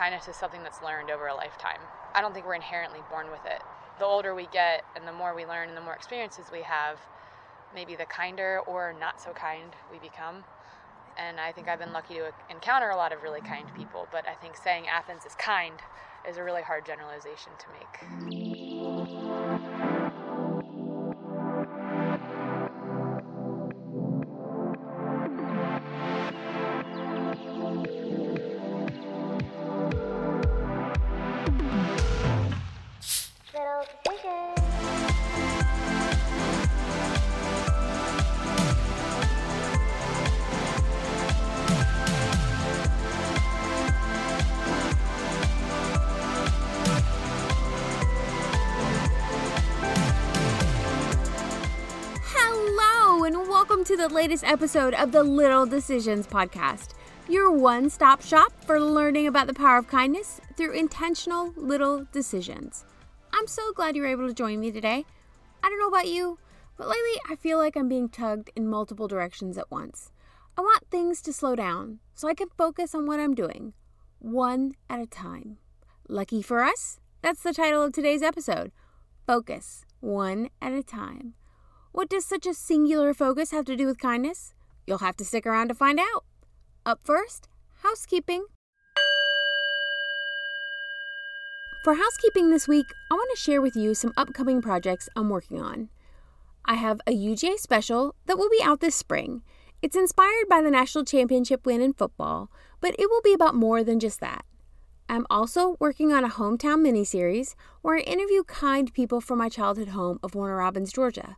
kindness is something that's learned over a lifetime. I don't think we're inherently born with it. The older we get and the more we learn and the more experiences we have, maybe the kinder or not so kind we become. And I think I've been lucky to encounter a lot of really kind people, but I think saying Athens is kind is a really hard generalization to make. To the latest episode of the Little Decisions podcast, your one stop shop for learning about the power of kindness through intentional little decisions. I'm so glad you're able to join me today. I don't know about you, but lately I feel like I'm being tugged in multiple directions at once. I want things to slow down so I can focus on what I'm doing, one at a time. Lucky for us, that's the title of today's episode Focus One at a Time. What does such a singular focus have to do with kindness? You'll have to stick around to find out. Up first, housekeeping. For housekeeping this week, I want to share with you some upcoming projects I'm working on. I have a UGA special that will be out this spring. It's inspired by the national championship win in football, but it will be about more than just that. I'm also working on a hometown miniseries where I interview kind people from my childhood home of Warner Robins, Georgia.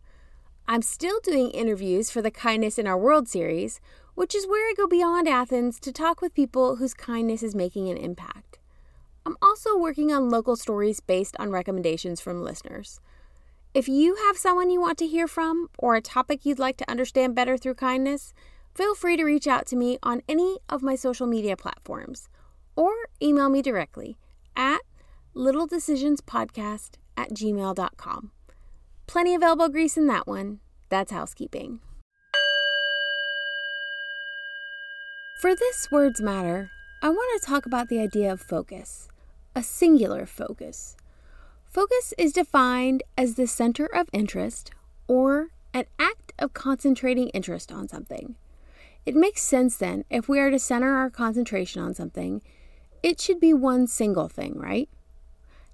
I'm still doing interviews for the Kindness in Our World series, which is where I go beyond Athens to talk with people whose kindness is making an impact. I'm also working on local stories based on recommendations from listeners. If you have someone you want to hear from or a topic you'd like to understand better through kindness, feel free to reach out to me on any of my social media platforms or email me directly at littledecisionspodcast at gmail.com. Plenty of elbow grease in that one. That's housekeeping. For this Words Matter, I want to talk about the idea of focus, a singular focus. Focus is defined as the center of interest or an act of concentrating interest on something. It makes sense then, if we are to center our concentration on something, it should be one single thing, right?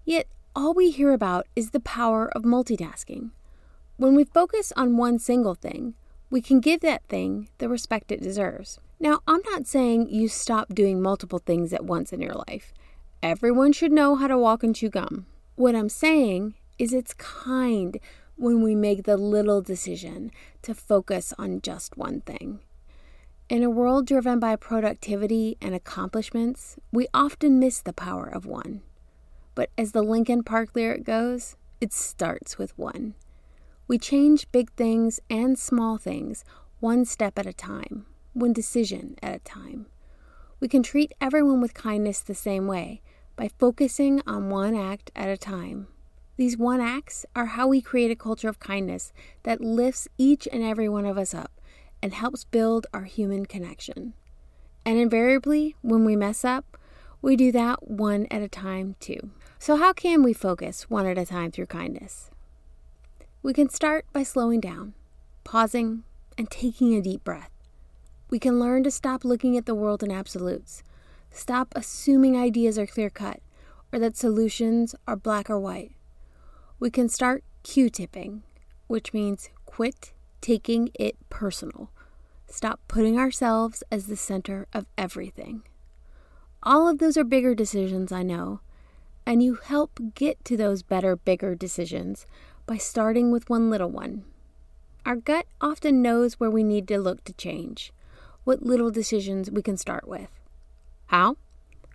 Yet all we hear about is the power of multitasking. When we focus on one single thing, we can give that thing the respect it deserves. Now, I'm not saying you stop doing multiple things at once in your life. Everyone should know how to walk and chew gum. What I'm saying is it's kind when we make the little decision to focus on just one thing. In a world driven by productivity and accomplishments, we often miss the power of one. But as the Linkin Park lyric goes, it starts with one. We change big things and small things one step at a time, one decision at a time. We can treat everyone with kindness the same way by focusing on one act at a time. These one acts are how we create a culture of kindness that lifts each and every one of us up and helps build our human connection. And invariably, when we mess up, we do that one at a time too. So, how can we focus one at a time through kindness? We can start by slowing down, pausing, and taking a deep breath. We can learn to stop looking at the world in absolutes, stop assuming ideas are clear cut or that solutions are black or white. We can start Q tipping, which means quit taking it personal. Stop putting ourselves as the center of everything. All of those are bigger decisions, I know, and you help get to those better, bigger decisions by starting with one little one. Our gut often knows where we need to look to change, what little decisions we can start with. How?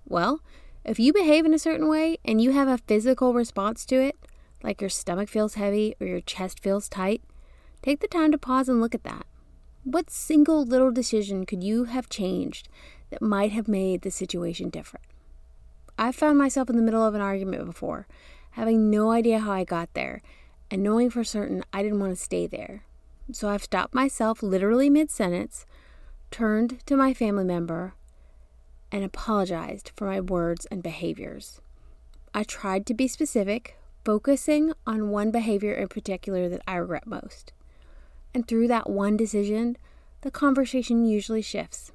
Well, if you behave in a certain way and you have a physical response to it, like your stomach feels heavy or your chest feels tight, take the time to pause and look at that. What single little decision could you have changed that might have made the situation different? I've found myself in the middle of an argument before, having no idea how I got there, and knowing for certain I didn't want to stay there. So I've stopped myself literally mid sentence, turned to my family member, and apologized for my words and behaviors. I tried to be specific, focusing on one behavior in particular that I regret most. And through that one decision, the conversation usually shifts.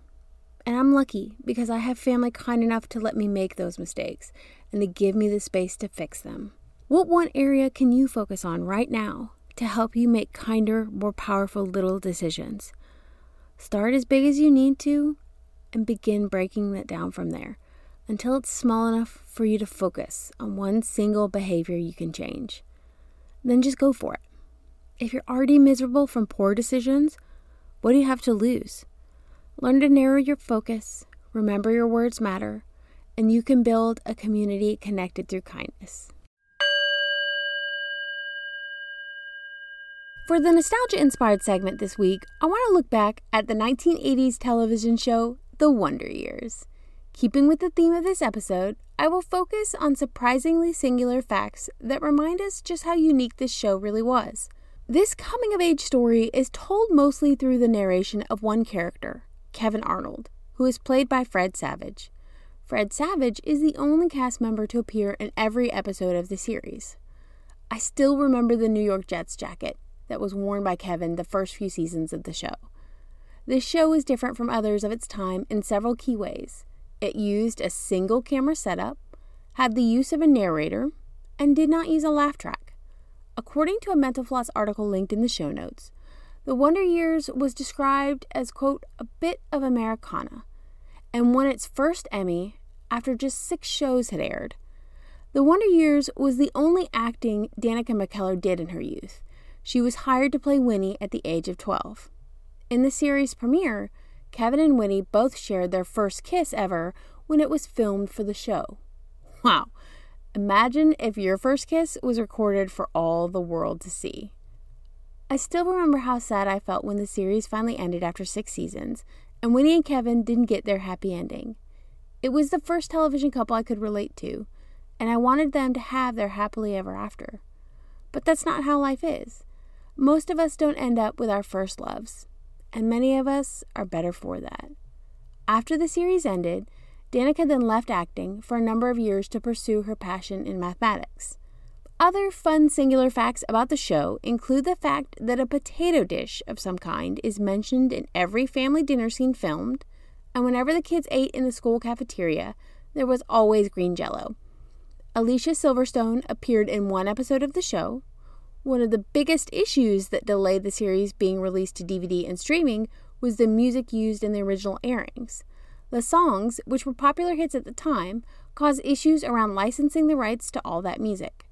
And I'm lucky because I have family kind enough to let me make those mistakes and to give me the space to fix them. What one area can you focus on right now to help you make kinder, more powerful little decisions? Start as big as you need to and begin breaking it down from there until it's small enough for you to focus on one single behavior you can change. Then just go for it. If you're already miserable from poor decisions, what do you have to lose? Learn to narrow your focus, remember your words matter, and you can build a community connected through kindness. For the nostalgia inspired segment this week, I want to look back at the 1980s television show The Wonder Years. Keeping with the theme of this episode, I will focus on surprisingly singular facts that remind us just how unique this show really was. This coming of age story is told mostly through the narration of one character, Kevin Arnold, who is played by Fred Savage. Fred Savage is the only cast member to appear in every episode of the series. I still remember the New York Jets jacket that was worn by Kevin the first few seasons of the show. This show is different from others of its time in several key ways. It used a single camera setup, had the use of a narrator, and did not use a laugh track. According to a Mental Floss article linked in the show notes, The Wonder Years was described as, quote, a bit of Americana, and won its first Emmy after just six shows had aired. The Wonder Years was the only acting Danica McKellar did in her youth. She was hired to play Winnie at the age of 12. In the series premiere, Kevin and Winnie both shared their first kiss ever when it was filmed for the show. Wow. Imagine if your first kiss was recorded for all the world to see. I still remember how sad I felt when the series finally ended after six seasons, and Winnie and Kevin didn't get their happy ending. It was the first television couple I could relate to, and I wanted them to have their happily ever after. But that's not how life is. Most of us don't end up with our first loves and many of us are better for that. After the series ended, Danica then left acting for a number of years to pursue her passion in mathematics. Other fun singular facts about the show include the fact that a potato dish of some kind is mentioned in every family dinner scene filmed, and whenever the kids ate in the school cafeteria, there was always green jello. Alicia Silverstone appeared in one episode of the show, one of the biggest issues that delayed the series being released to DVD and streaming was the music used in the original airings. The songs, which were popular hits at the time, caused issues around licensing the rights to all that music.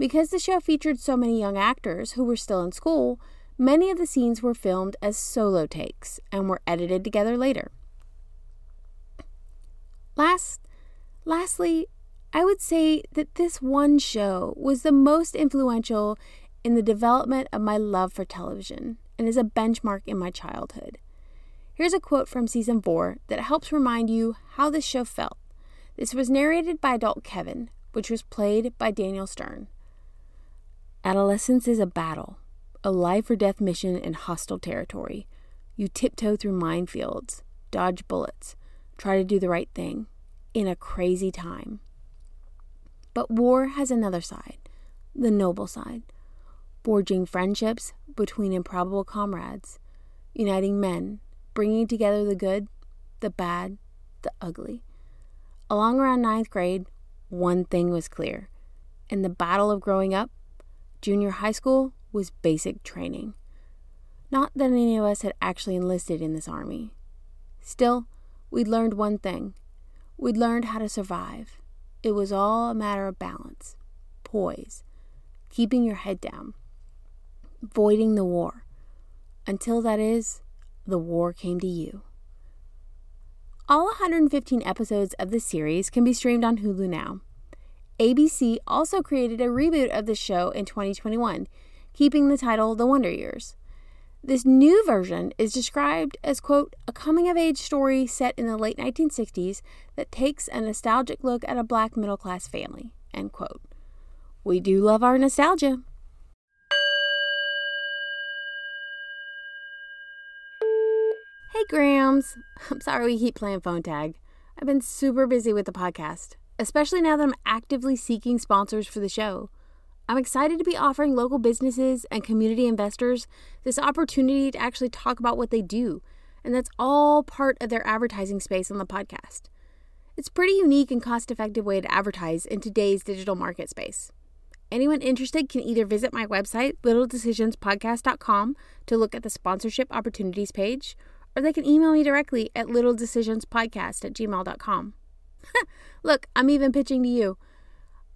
Because the show featured so many young actors who were still in school, many of the scenes were filmed as solo takes and were edited together later. Last, lastly, I would say that this one show was the most influential in the development of my love for television and is a benchmark in my childhood. Here's a quote from season 4 that helps remind you how this show felt. This was narrated by adult Kevin, which was played by Daniel Stern. Adolescence is a battle, a life or death mission in hostile territory. You tiptoe through minefields, dodge bullets, try to do the right thing in a crazy time. But war has another side, the noble side forging friendships between improbable comrades, uniting men, bringing together the good, the bad, the ugly. Along around ninth grade, one thing was clear. In the battle of growing up, junior high school was basic training. Not that any of us had actually enlisted in this army. Still, we'd learned one thing we'd learned how to survive. It was all a matter of balance, poise, keeping your head down, voiding the war. Until that is, the war came to you. All 115 episodes of the series can be streamed on Hulu now. ABC also created a reboot of the show in 2021, keeping the title The Wonder Years. This new version is described as, quote, a coming of age story set in the late 1960s that takes a nostalgic look at a black middle class family, end quote. We do love our nostalgia. Hey, Grams. I'm sorry we keep playing phone tag. I've been super busy with the podcast, especially now that I'm actively seeking sponsors for the show. I'm excited to be offering local businesses and community investors this opportunity to actually talk about what they do, and that's all part of their advertising space on the podcast. It's a pretty unique and cost effective way to advertise in today's digital market space. Anyone interested can either visit my website, littledecisionspodcast.com, to look at the sponsorship opportunities page, or they can email me directly at littledecisionspodcast at gmail.com. Look, I'm even pitching to you.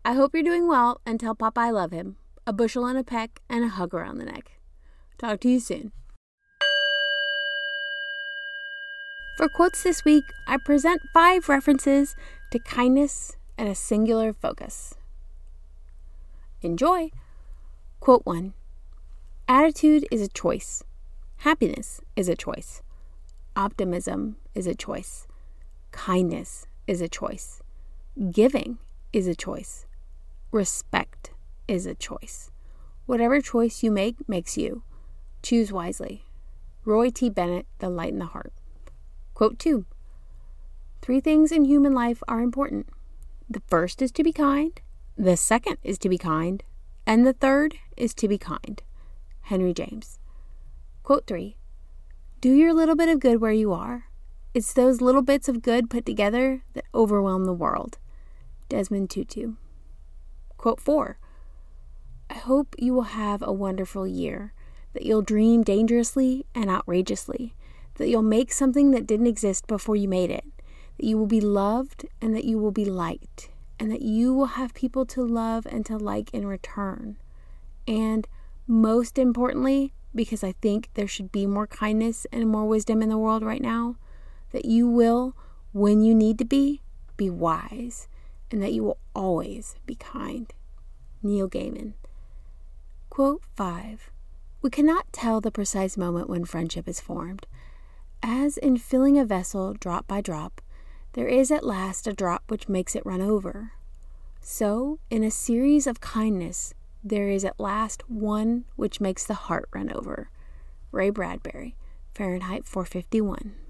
I hope you're doing well and tell Papa I love him. A bushel and a peck and a hug around the neck. Talk to you soon. For quotes this week, I present five references to kindness and a singular focus. Enjoy! Quote 1 Attitude is a choice. Happiness is a choice. Optimism is a choice. Kindness is a choice. Giving is a choice. Respect is a choice. Whatever choice you make makes you. Choose wisely. Roy T. Bennett, The Light in the Heart. Quote 2 Three things in human life are important. The first is to be kind, the second is to be kind, and the third is to be kind. Henry James. Quote 3 do your little bit of good where you are. It's those little bits of good put together that overwhelm the world. Desmond Tutu. Quote 4 I hope you will have a wonderful year, that you'll dream dangerously and outrageously, that you'll make something that didn't exist before you made it, that you will be loved and that you will be liked, and that you will have people to love and to like in return. And most importantly, because I think there should be more kindness and more wisdom in the world right now, that you will, when you need to be, be wise, and that you will always be kind. Neil Gaiman. Quote 5 We cannot tell the precise moment when friendship is formed. As in filling a vessel drop by drop, there is at last a drop which makes it run over. So, in a series of kindness, there is at last one which makes the heart run over. Ray Bradbury, Fahrenheit 451.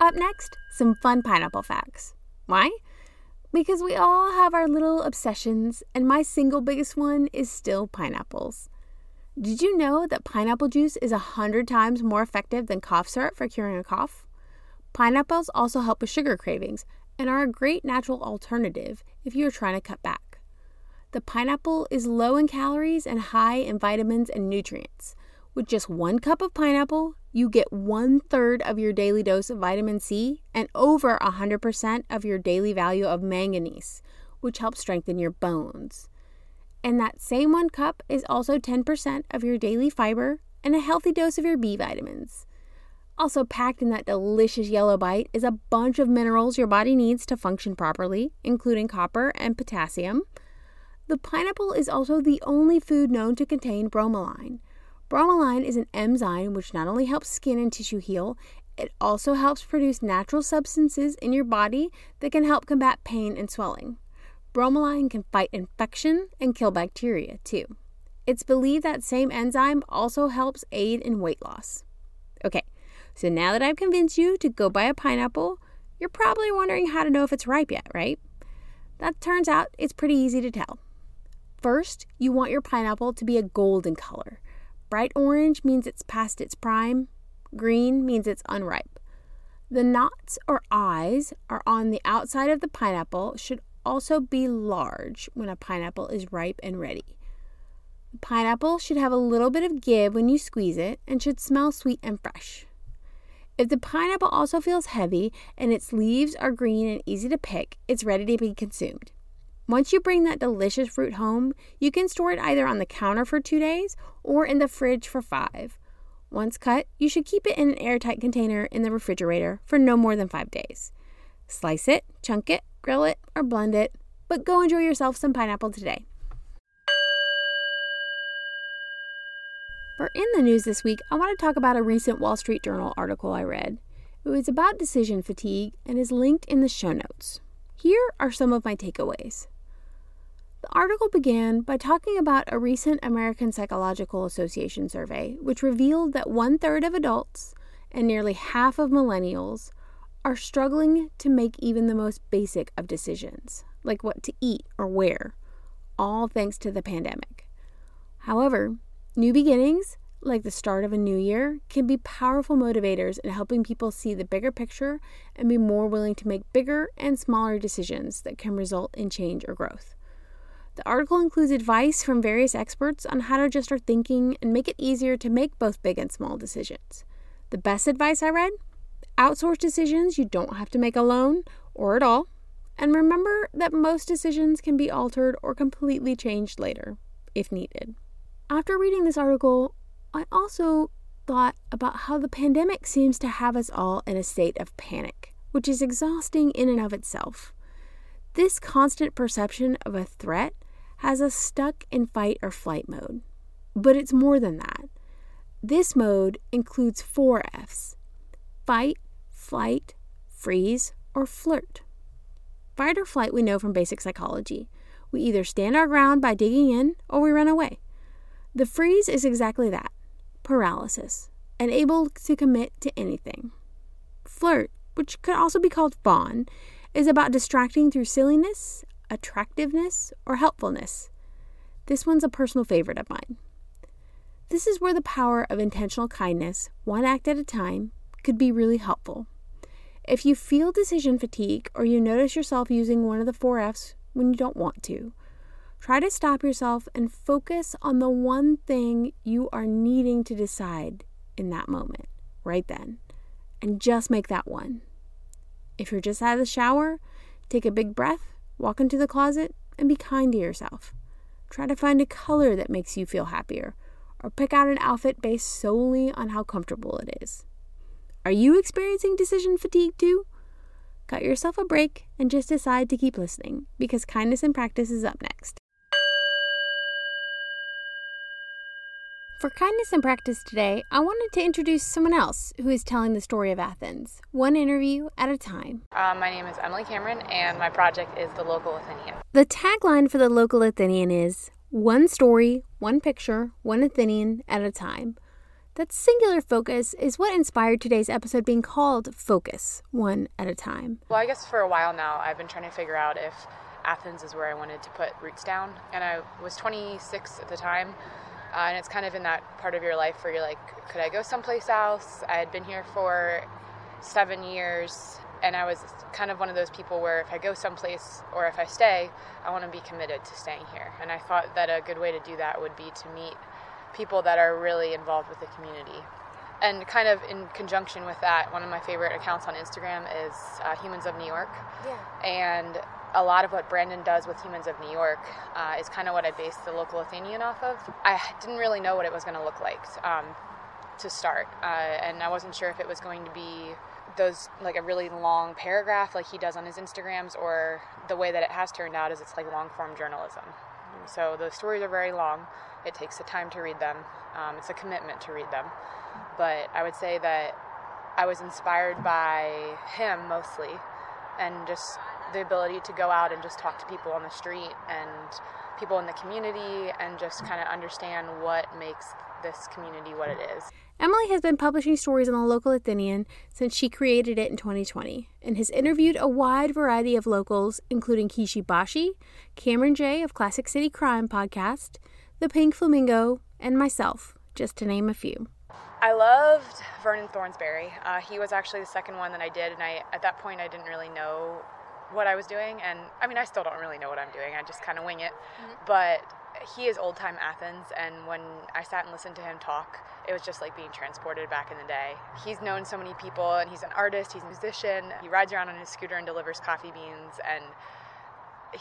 Up next, some fun pineapple facts. Why? Because we all have our little obsessions, and my single biggest one is still pineapples. Did you know that pineapple juice is a hundred times more effective than cough syrup for curing a cough? Pineapples also help with sugar cravings, and are a great natural alternative if you are trying to cut back. The pineapple is low in calories and high in vitamins and nutrients. With just one cup of pineapple, you get one third of your daily dose of vitamin C and over 100% of your daily value of manganese, which helps strengthen your bones. And that same one cup is also 10% of your daily fiber and a healthy dose of your B vitamins. Also, packed in that delicious yellow bite is a bunch of minerals your body needs to function properly, including copper and potassium. The pineapple is also the only food known to contain bromelain. Bromelain is an enzyme which not only helps skin and tissue heal, it also helps produce natural substances in your body that can help combat pain and swelling. Bromelain can fight infection and kill bacteria too. It's believed that same enzyme also helps aid in weight loss. Okay, so now that I've convinced you to go buy a pineapple, you're probably wondering how to know if it's ripe yet, right? That turns out it's pretty easy to tell. First, you want your pineapple to be a golden color. Bright orange means it's past its prime, green means it's unripe. The knots or eyes are on the outside of the pineapple should also be large when a pineapple is ripe and ready. The pineapple should have a little bit of give when you squeeze it and should smell sweet and fresh. If the pineapple also feels heavy and its leaves are green and easy to pick, it's ready to be consumed. Once you bring that delicious fruit home, you can store it either on the counter for two days or in the fridge for five. Once cut, you should keep it in an airtight container in the refrigerator for no more than five days. Slice it, chunk it, grill it, or blend it, but go enjoy yourself some pineapple today. For in the news this week, I want to talk about a recent Wall Street Journal article I read. It was about decision fatigue and is linked in the show notes. Here are some of my takeaways. The article began by talking about a recent American Psychological Association survey, which revealed that one third of adults and nearly half of millennials are struggling to make even the most basic of decisions, like what to eat or wear, all thanks to the pandemic. However, new beginnings, like the start of a new year, can be powerful motivators in helping people see the bigger picture and be more willing to make bigger and smaller decisions that can result in change or growth. The article includes advice from various experts on how to adjust our thinking and make it easier to make both big and small decisions. The best advice I read outsource decisions you don't have to make alone or at all. And remember that most decisions can be altered or completely changed later if needed. After reading this article, I also thought about how the pandemic seems to have us all in a state of panic, which is exhausting in and of itself. This constant perception of a threat has us stuck in fight or flight mode. But it's more than that. This mode includes four F's fight, flight, freeze, or flirt. Fight or flight we know from basic psychology. We either stand our ground by digging in or we run away. The freeze is exactly that paralysis, unable to commit to anything. Flirt, which could also be called fawn, is about distracting through silliness attractiveness, or helpfulness. This one's a personal favorite of mine. This is where the power of intentional kindness, one act at a time, could be really helpful. If you feel decision fatigue or you notice yourself using one of the four F's when you don't want to, try to stop yourself and focus on the one thing you are needing to decide in that moment, right then, and just make that one. If you're just out of the shower, take a big breath Walk into the closet and be kind to yourself. Try to find a color that makes you feel happier, or pick out an outfit based solely on how comfortable it is. Are you experiencing decision fatigue too? Cut yourself a break and just decide to keep listening because kindness in practice is up next. For Kindness in Practice today, I wanted to introduce someone else who is telling the story of Athens, one interview at a time. Uh, my name is Emily Cameron, and my project is The Local Athenian. The tagline for The Local Athenian is One story, one picture, one Athenian at a time. That singular focus is what inspired today's episode being called Focus, One at a Time. Well, I guess for a while now, I've been trying to figure out if Athens is where I wanted to put roots down, and I was 26 at the time uh, and it's kind of in that part of your life where you're like, could I go someplace else? I had been here for seven years, and I was kind of one of those people where if I go someplace or if I stay, I want to be committed to staying here. And I thought that a good way to do that would be to meet people that are really involved with the community. And kind of in conjunction with that, one of my favorite accounts on Instagram is uh, Humans of New York. Yeah. And a lot of what Brandon does with Humans of New York uh, is kind of what I based the local Athenian off of. I didn't really know what it was going to look like um, to start, uh, and I wasn't sure if it was going to be those like a really long paragraph like he does on his Instagrams, or the way that it has turned out is it's like long form journalism. So the stories are very long. It takes the time to read them. Um, it's a commitment to read them. But I would say that I was inspired by him mostly, and just the ability to go out and just talk to people on the street and people in the community and just kind of understand what makes this community what it is. Emily has been publishing stories on the local Athenian since she created it in 2020 and has interviewed a wide variety of locals, including Kishi Bashi, Cameron J. of Classic City Crime Podcast, The Pink Flamingo, and myself, just to name a few. I loved Vernon Thornsberry. Uh, he was actually the second one that I did, and I at that point I didn't really know what I was doing, and I mean, I still don't really know what I'm doing. I just kind of wing it. Mm-hmm. But he is old time Athens, and when I sat and listened to him talk, it was just like being transported back in the day. He's known so many people, and he's an artist, he's a musician. He rides around on his scooter and delivers coffee beans, and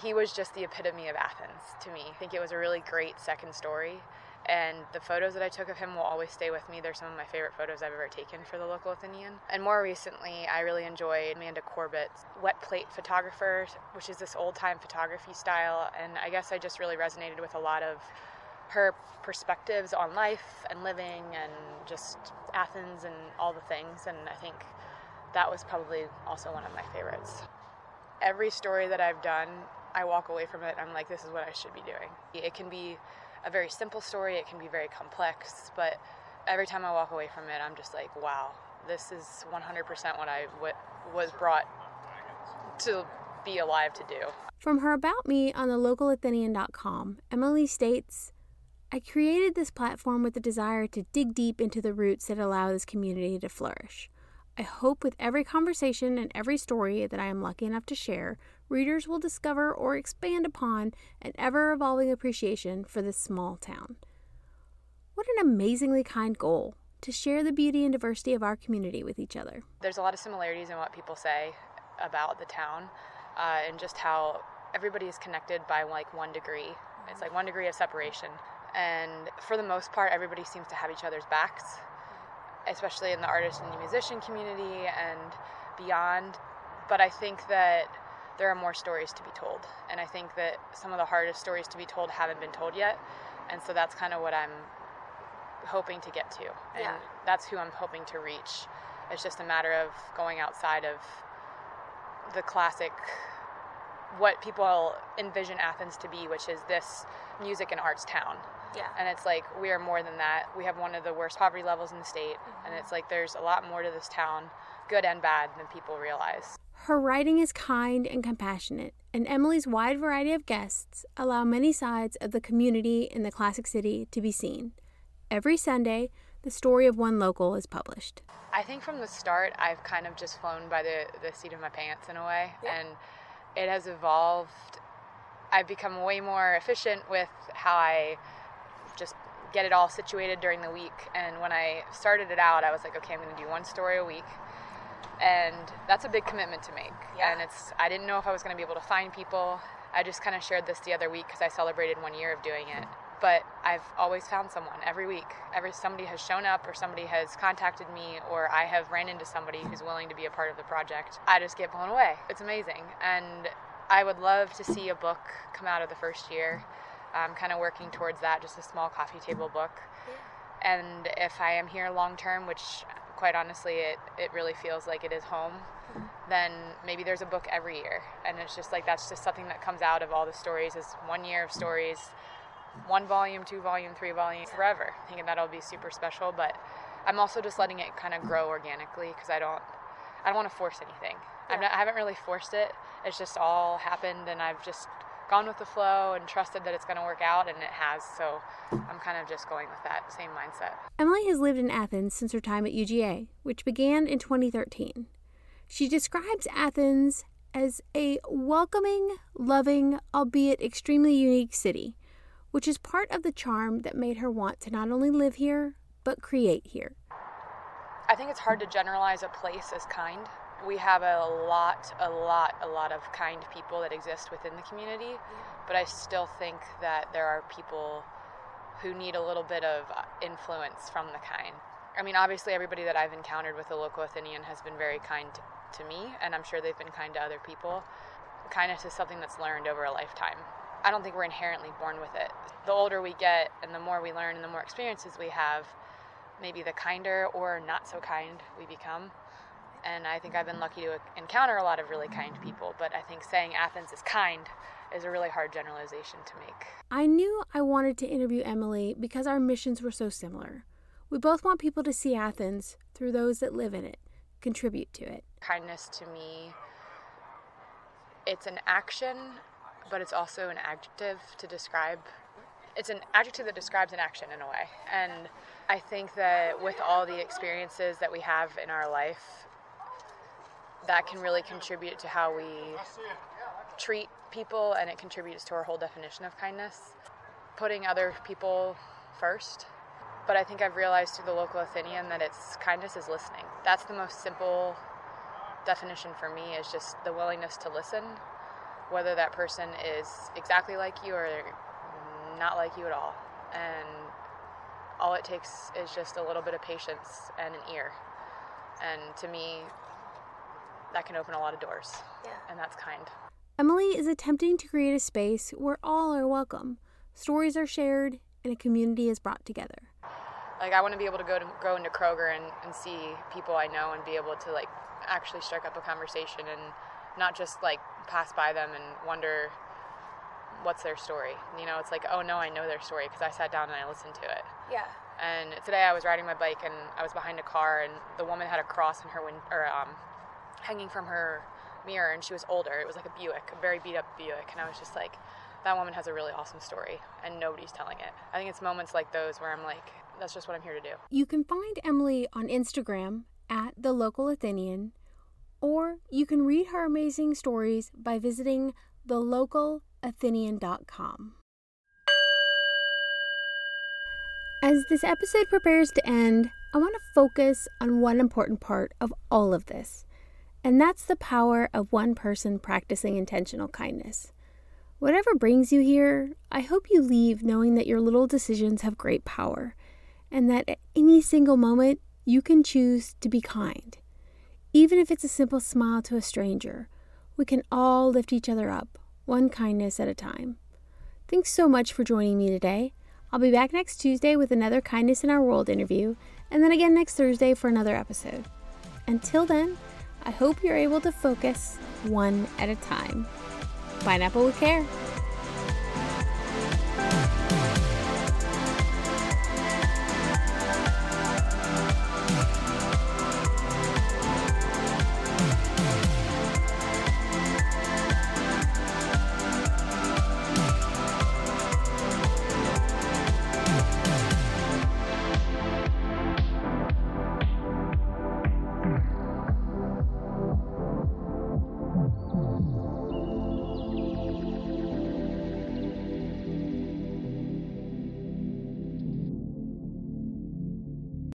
he was just the epitome of Athens to me. I think it was a really great second story and the photos that I took of him will always stay with me. They're some of my favorite photos I've ever taken for the local Athenian. And more recently, I really enjoyed Amanda Corbett's wet plate photographer, which is this old time photography style. And I guess I just really resonated with a lot of her perspectives on life and living and just Athens and all the things. And I think that was probably also one of my favorites. Every story that I've done, I walk away from it, I'm like, this is what I should be doing. It can be a very simple story, it can be very complex, but every time I walk away from it, I'm just like, wow, this is 100% what I w- was brought to be alive to do. From her About Me on the localathenian.com, Emily states, I created this platform with the desire to dig deep into the roots that allow this community to flourish. I hope with every conversation and every story that I am lucky enough to share, readers will discover or expand upon an ever evolving appreciation for this small town. What an amazingly kind goal to share the beauty and diversity of our community with each other. There's a lot of similarities in what people say about the town uh, and just how everybody is connected by like one degree. It's like one degree of separation. And for the most part, everybody seems to have each other's backs, especially in the artist and the musician community and beyond. But I think that there are more stories to be told. And I think that some of the hardest stories to be told haven't been told yet. And so that's kind of what I'm hoping to get to. And Yeah. that's who I'm hoping to reach. It's just a matter of going outside of the classic what people envision Athens to be, which is this music and arts town. Yeah. And it's like we are more than that. We have one of the worst poverty levels in the state, and mm-hmm. it's like there's a lot more to this town, good and bad, than people realize. Her writing is kind and compassionate, and Emily's wide variety of guests allow many sides of the community in the classic city to be seen. Every Sunday, the story of one local is published. I think from the start, I've kind of just flown by the, the seat of my pants in a way, and it has evolved. I've become way more efficient with how I just get it all situated during the week. And when I started it out, I was like, okay, I'm going to do one story a week, and that's a big commitment to make. Yeah. And it's I didn't know if I was going to be able to find people. I just kind of shared this the other week because I celebrated one year of doing it. But I've always found someone every week. Every somebody has shown up, or somebody has contacted me, or I have ran into somebody who's willing to be a part of the project. I just get blown away. It's amazing, and I would love to see a book come out of the first year. I'm kind of working towards that, just a small coffee table book. And if I am here long term, which quite honestly it, it really feels like it is home, then maybe there's a book every year. And it's just like that's just something that comes out of all the stories is one year of stories, one volume, two volume, three volume, forever. Thinking that'll be super special, but I'm also just letting it kind of grow organically because I don't I don't want to force anything. I'm not, I haven't really forced it. It's just all happened, and I've just gone with the flow and trusted that it's going to work out, and it has. So I'm kind of just going with that same mindset. Emily has lived in Athens since her time at UGA, which began in 2013. She describes Athens as a welcoming, loving, albeit extremely unique city, which is part of the charm that made her want to not only live here, but create here. I think it's hard to generalize a place as kind. We have a lot, a lot, a lot of kind people that exist within the community, but I still think that there are people who need a little bit of uh, influence from the kind. I mean, obviously, everybody that I've encountered with the local Athenian has been very kind to me, and I'm sure they've been kind to other people. Kindness is something that's learned over a lifetime. I don't think we're inherently born with it. The older we get, and the more we learn, and the more experiences we have, maybe the kinder or not so kind we become. And I think I've been lucky to encounter a lot of really kind people, but I think saying Athens is kind is a really hard generalization to make. I knew I wanted to interview Emily because our missions were so similar. We both want people to see Athens through those that live in it, contribute to it. Kindness to me, it's an action, but it's also an adjective to describe. It's an adjective that describes an action in a way. And I think that with all the experiences that we have in our life, that can really contribute to how we treat people and it contributes to our whole definition of kindness. Putting other people first. But I think I've realized through the local Athenian that it's kindness is listening. That's the most simple definition for me is just the willingness to listen, whether that person is exactly like you or not like you at all. And all it takes is just a little bit of patience and an ear. And to me, that can open a lot of doors. Yeah. And that's kind. Emily is attempting to create a space where all are welcome, stories are shared, and a community is brought together. Like I want to be able to go to go into Kroger and, and see people I know and be able to like actually strike up a conversation and not just like pass by them and wonder what's their story. You know, it's like, oh no, I know their story because I sat down and I listened to it. Yeah. And today I was riding my bike and I was behind a car and the woman had a cross in her window, or um, hanging from her mirror and she was older. It was like a Buick, a very beat up Buick. And I was just like, that woman has a really awesome story and nobody's telling it. I think it's moments like those where I'm like, that's just what I'm here to do. You can find Emily on Instagram at the local Athenian, or you can read her amazing stories by visiting thelocalathenian.com. As this episode prepares to end, I want to focus on one important part of all of this, and that's the power of one person practicing intentional kindness. Whatever brings you here, I hope you leave knowing that your little decisions have great power, and that at any single moment you can choose to be kind. Even if it's a simple smile to a stranger, we can all lift each other up, one kindness at a time. Thanks so much for joining me today. I'll be back next Tuesday with another Kindness in Our World interview, and then again next Thursday for another episode. Until then, I hope you're able to focus one at a time. Pineapple with care.